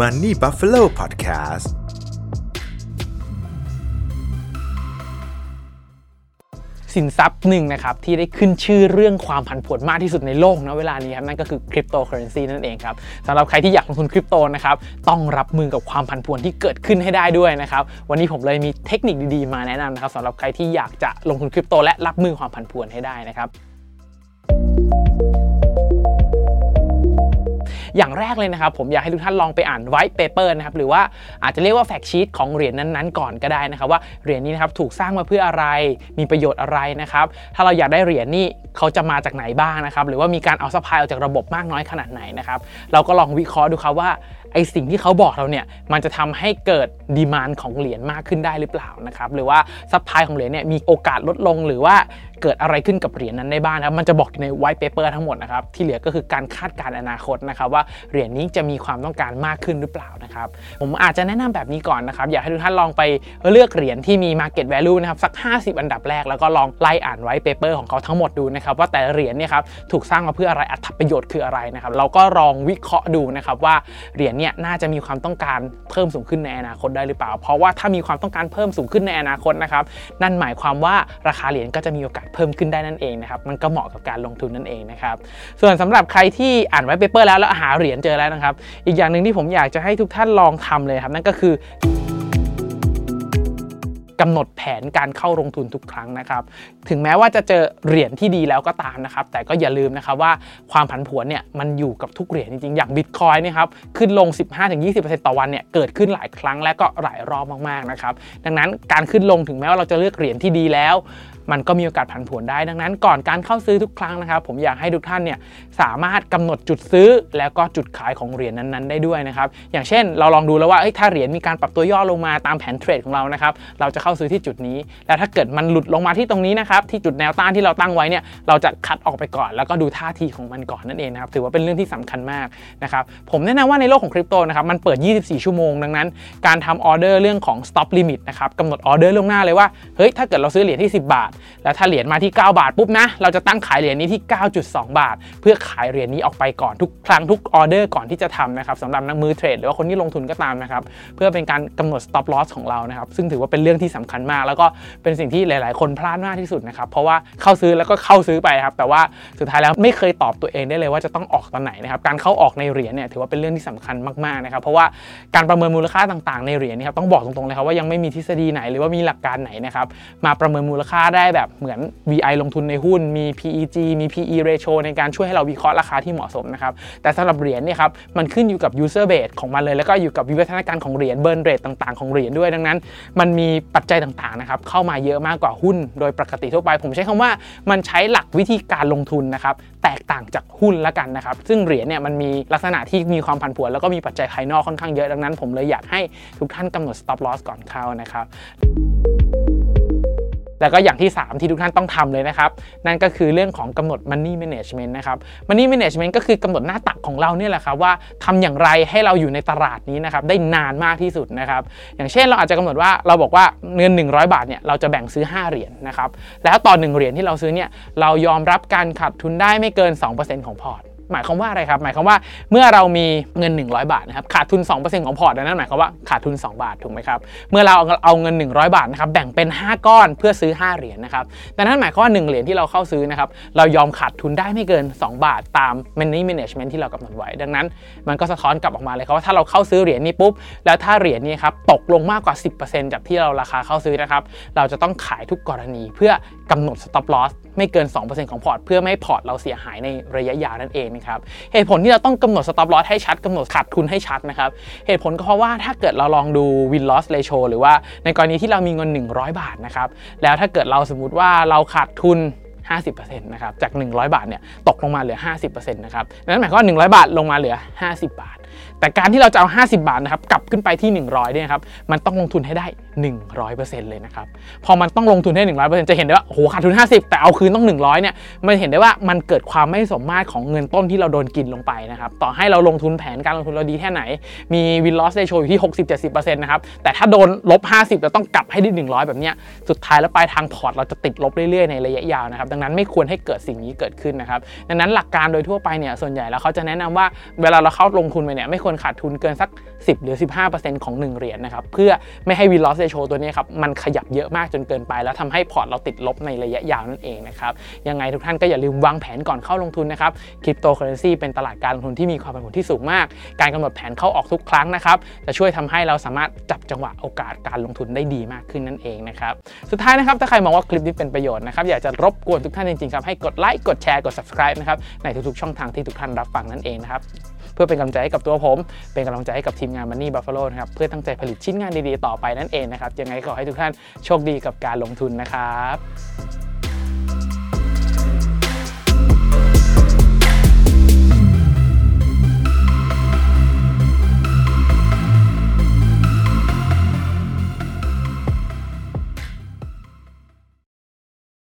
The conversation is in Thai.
Money Buffalo Podcast สินทรัพย์หนึ่งนะครับ ที่ได้ขึ้นชื่อเรื่องความผันผวนมากที่สุดในโลกนะเวลานี้ครับ นั่นก็คือคริปโตเคอเรนซีนั่นเองครับสำหรับใครที่อยากลงทุนคริปโตนะครับ ต้องรับมือกับความผันผวนที่เกิดขึ้นให้ได้ด้วยนะครับ วันนี้ผมเลยมีเทคนิคดีๆมาแนะนำนะครับสำหรับใครที่อยากจะลงทุนคริปโตและรับมือความผันผวนให้ได้นะครับ อย่างแรกเลยนะครับ ผมอยากให้ทุกท่านลองไปอ่าน white paper นะครับหรือว่าอาจจะเรียกว่า fact sheet ของเหรียญนั้นๆก่อนก็ได้นะครับ ว่าเหรียญนี้นะครับถูกสร้างมาเพื่ออะไรมีประโยชน์อะไรนะครับถ้าเราอยากได้เหรียญนี่เขาจะมาจากไหนบ้างนะครับหรือว่ามีการเอา supply ออกจากระบบมากน้อยขนาดไหนนะครับเราก็ลองวิเคราะห์ดูครับว่า ไอสิ่งที่เขาบอกเราเนี่ยมันจะทำให้เกิด demand ของเหรียญมากขึ้นได้หรือเปล่านะครับหรือว่า supply ของเหรียญเนี่ยมีโอกาสลดลงหรือว่าเกิดอะไรขึ้นกับเหรียญนั้นได้บ้างครับ มันจะบอกใน white paper ทั้งหมดนะครับ ที่เหลือก็คือการคาดการณ์อนาคตนะครับว่าเหรียญนี้จะมีความต้องการมากขึ้นหรือเปล่านะครับ ผมอาจจะแนะนำแบบนี้ก่อนนะครับ อยากให้ทุกท่านลองไปเลือกเหรียญที่มี market value นะครับสัก 50 อันดับแรก แล้วก็ลองไล่อ่าน white paper ของเขาทั้งหมดดูนะครับว่าแต่เหรียญเนี่ยครับถูกสร้างมาเพื่ออะไรอรรถประโยชน์คืออะไรนะครับเราก็ลองวิเคราะห์ดูนะครับว่าเหรียญเนี่ยน่าจะมีความต้องการเพิ่มสูงขึ้นในอนาคตได้หรือเปล่า เพราะว่าถ้ามีความต้องการเพิ่มสูงขึ้นในอนาคตนะครับนั่นหมายความว่าราคาเหรียญก็จะมีโอกาสเพิ่มขึ้นได้นั่นเองนะครับมันก็เหมาะกับการลงทุนนั่นเองนะครับส่วนสำหรับใครที่อ่านไว้เปเปอร์แล้วแล้วหาเหรียญเจอแล้วนะครับอีกอย่างหนึ่งที่ผมอยากจะให้ทุกท่านลองทำเลยครับนั่นก็คือ กำหนดแผนการเข้าลงทุนทุกครั้งนะครับ ถึงแม้ว่าจะเจอเหรียญที่ดีแล้วก็ตามนะครับ แต่ก็อย่าลืมนะครับว่าความผันผวนเนี่ยมันอยู่กับทุกเหรียญจริงๆ อย่างบิตคอยนี่ครับขึ้นลง 15-20%ต่อวันเนี่ยเกิดขึ้นหลายครั้งและก็หลายรอบมากๆนะครับดังนั้นการขึ้นลงถึงแม้ว่าเราจะเลือกเหรียญที่ดีแล้ว มันก็มีโอกาสผันผวนได้ดังนั้น ก่อนการเข้าซื้อทุกครั้งนะครับ ผมอยากให้ทุกท่านเนี่ยสามารถกำหนดจุดซื้อแล้วก็จุดขายของเหรียญนั้นๆ ได้ด้วยนะครับอย่างเช่น เราลองดูแล้วว่าถ้าเหรียญมีการปรับตัวย่อลงมาตามแผน trade ของเรานะครับเราจะเข้าซื้อที่จุดนี้ แล้วถ้าเกิดมันหลุดลงมาที่ตรงนี้นะครับที่จุดแนวต้านที่เราตั้งไว้เนี่ยเราจะ cut ออกไปก่อน แล้วก็ดูท่าทีของมันก่อนนั่นเองนะครับถือว่าเป็นเรื่องที่สำคัญมากนะครับผมแนะนำว่าในโลกของคริปโตนะครับมันเปิด 24 ชั่วโมงดังนั้น การทำออเดอร์เรื่องของ stop limit นะครับกำหนดออเดอร์ล่วงหน้าเลยว่าเฮ้ยถ้าเกิดเราซื้อเหรียญที่ 10 บาทแล้วถ้าเหรียญมาที่ 9 บาทปุ๊บนะเราจะตั้งขายเหรียญนี้ที่ 9.2 บาท เพื่อขายเหรียญนี้ออกไปก่อนทุกครั้งทุกออเดอร์ก่อนที่จะทำนะครับสำหรับนักมือเทรดหรือว่าคนที่ลงทุนก็ตามนะครับเพื่อเป็นการกำหนด stop loss ของเรานะครับซึ่งถือว่าเป็นเรื่องที่สำคัญมาก แล้วก็เป็นสิ่งที่หลาย ๆ คนพลาดมากที่สุดนะครับเพราะว่าเข้าซื้อแล้วก็เข้าซื้อไปครับแต่ว่าสุดท้ายแล้วไม่เคยตอบตัวเองได้เลยว่าจะต้องออกตอนไหนนะครับการเข้าออกในเหรียญเนี่ยถือว่าเป็นเรื่องที่สำคัญมาก ๆ นะครับเพราะว่าการประเมินมูลค่าต่าง ๆ ในเหรียญนี่ครับต้องบอกตรง ๆ เลยครับว่ายังไม่มีทฤษฎีไหนหรือว่ามีหลักการไหนนะครับมาประเมินมูลค่าได้แบบเหมือน VI ลงทุนในหุ้น มี PEG มี PE ratio ในการช่วยให้เราวิเคราะห์ราคาที่เหมาะสมนะครับ แต่สำหรับเหรียญเนี่ยครับ มันขึ้นอยู่กับ user base ของมันเลย แล้วก็อยู่กับวิวัฒนาการของเหรียญ เบิร์นเรทต่างๆ ของเหรียญด้วย ดังนั้น มันมีปัจจัยต่างๆ นะครับ เข้ามาเยอะมากกว่าหุ้น โดยปกติทั่วไป ผมใช้คำว่า มันใช้หลักวิธีการลงทุนนะครับ แตกต่างจากหุ้นละกันนะครับ ซึ่งเหรียญเนี่ยมันมีลักษณะที่มีความผันผวน แล้วก็มีปัจจัยภายนอกค่อนข้างเยอะ ดังนั้น ผมเลยอยากให้ทุกท่านกำหนด stop loss ก่อนเข้านะครับ แล้วก็อย่างที่ 3 ที่ทุกท่านต้องทำเลยนะครับ นั่นก็คือเรื่องของกำหนด money management นะครับ money management ก็คือกำหนดหน้าตักของเราเนี่ยแหละครับว่าทำอย่างไรให้เราอยู่ในตลาดนี้นะครับได้นานมากที่สุดนะครับ อย่างเช่นเราอาจจะกำหนดว่าเราบอกว่าเงิน 100 บาทเนี่ยเราจะแบ่งซื้อ 5 เหรียญนะครับแล้วต่อ1เหรียญที่เราซื้อเนี่ยเรายอมรับการขาดทุนได้ไม่เกิน 2%ของพอร์ต หมายความว่าอะไรครับ หมายความว่าเมื่อเรามีเงิน 100 บาทนะครับขาดทุน 2%ของ port นั้นหมายความว่าขาดทุน 2 บาทถูกไหมครับเมื่อเราเอาเงิน 100 บาทนะครับแบ่งเป็น 5 ก้อนเพื่อซื้อ 5 เหรียญนะครับดังนั้นหมายความว่า 1 เหรียญที่เราเข้าซื้อนะครับเรายอมขาดทุนได้ไม่เกิน 2 บาทตาม money management ที่เรากำหนดไว้ ดังนั้น มันก็สะท้อนกลับออกมาเลยครับว่าถ้าเราเข้าซื้อเหรียญนี้ปุ๊บแล้วถ้าเหรียญนี้ครับตกลงมากกว่า 10%จากที่เราราคาเข้าซื้อนะครับเราจะต้องขายทุกกรณีเพื่อกำหนด stop loss ไม่เกิน 2%ของ port เพื่อไม่ให้ port เราเสียหายในระยะยาวนั่นเองนะครับ เหตุผลที่เราต้องกำหนด stop loss ให้ชัดกำหนดขาดทุนให้ชัดนะครับ เหตุผลก็เพราะว่าถ้าเกิดเราลองดู win loss ratio หรือว่าในกรณีที่เรามีเงิน 100 บาทนะครับแล้วถ้าเกิดเราสมมติว่าเราขาดทุน50%นะครับ จาก 100 บาทเนี่ย ตกลงมาเหลือ 50%นะครับ นั่นหมายความว่า 100 บาทลงมาเหลือ 50 บาทแต่การที่เราจะเอา 50 บาทนะครับกลับขึ้นไปที่ 100เนี่ยครับมันต้องลงทุนให้ได้ 100%เลยนะครับพอมันต้องลงทุนให้100%จะเห็นได้ว่าโหขาดทุน 50 แต่เอาคืนต้อง 100เนี่ยมันเห็นได้ว่ามันเกิดความไม่สมมาตรของเงินต้นที่เราโดนกินลงไปนะครับต่อให้เราลงทุนแผนการลงทุนเราดีแค่ไหน มีวินลอสเรโชอยู่ที่ 60-70%นะครับแต่ถ้าโดนลบ 50เราต้องกลับให้ได้ 100 แบบเนี้ยสุดท้ายแล้วปลายทางพอร์ตเราจะติดลบเรื่อยๆในระยะยาวนะครับดังนั้นไม่ควรให้เกิดสิ่งนี้เกิดขึ้นนะครับดังนั้นหลักการโดยทั่วไปเนี่ยส่วนใหญ่แล้วเขาจะแนะนำว่าเวลาเราเข้าลงทุนไเนี่ยไม่ควรขาดทุนเกินสัก 10 หรือ 15%ของ 1 เหรียญนะครับเพื่อไม่ให้ win loss ratio ตัวนี้ครับมันขยับเยอะมากจนเกินไป แล้วทำให้พอร์ตเราติดลบในระยะยาวนั่นเองนะครับยังไงทุกท่านก็อย่าลืมวางแผนก่อนเข้าลงทุนนะครับคริปโตเคอเรนซีเป็นตลาดการลงทุนที่มีความผันผวนที่สูงมาก การกำหนดแผนเข้าออกทุกครั้งนะครับจะช่วยทำให้เราสามารถจับจังหวะโอกาสการลงทุนได้ดีมากขึ้นนั่นเองนะครับสุดท้ายนะครับถ้าใครมองว่าคลิปนี้เป็นประโยชน์นะครับอยากจะรบกวนทุกท่านจริงๆครับให้กดไลค์กดแชร์กด subscribe นะครับในทุกๆช่องทางที่ทุกท่านรับฟังนั่นเองนะครับ เพื่อเป็นกำลังใจให้กับตัวผม เป็นกำลังใจให้กับทีมงาน Money Buffalo นะครับเพื่อตั้งใจผลิตชิ้นงานดีๆต่อไปนั่นเองนะครับยังไงก็ขอให้ทุกท่านโชคดีกับการลงทุนนะครับ